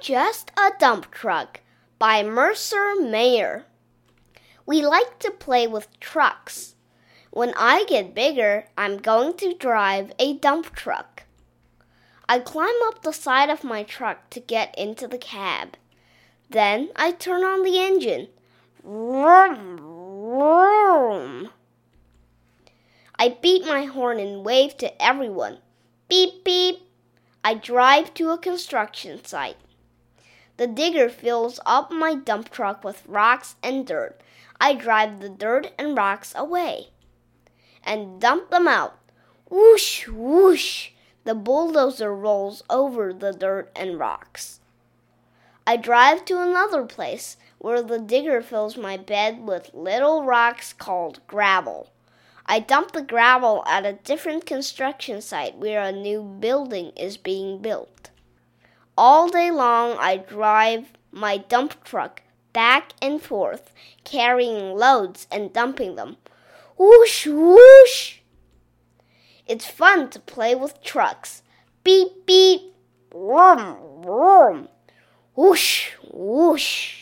Just a Dump Truck by Mercer Mayer. We like to play with trucks. When I get bigger, I'm going to drive a dump truck. I climb up the side of my truck to get into the cab. Then I turn on the engine. Vroom, vroom. I beat my horn and wave to everyone. Beep, beep. I drive to a construction site. The digger fills up my dump truck with rocks and dirt. I drive the dirt and rocks away and dump them out. Whoosh, whoosh. The bulldozer rolls over the dirt and rocks. I drive to another place where the digger fills my bed with little rocks called gravel. I dump the gravel at a different construction site where a new building is being built. All day long, I drive my dump truck back and forth, carrying loads and dumping them. Whoosh, whoosh! It's fun to play with trucks. Beep, beep, vroom, vroom, whoosh, whoosh.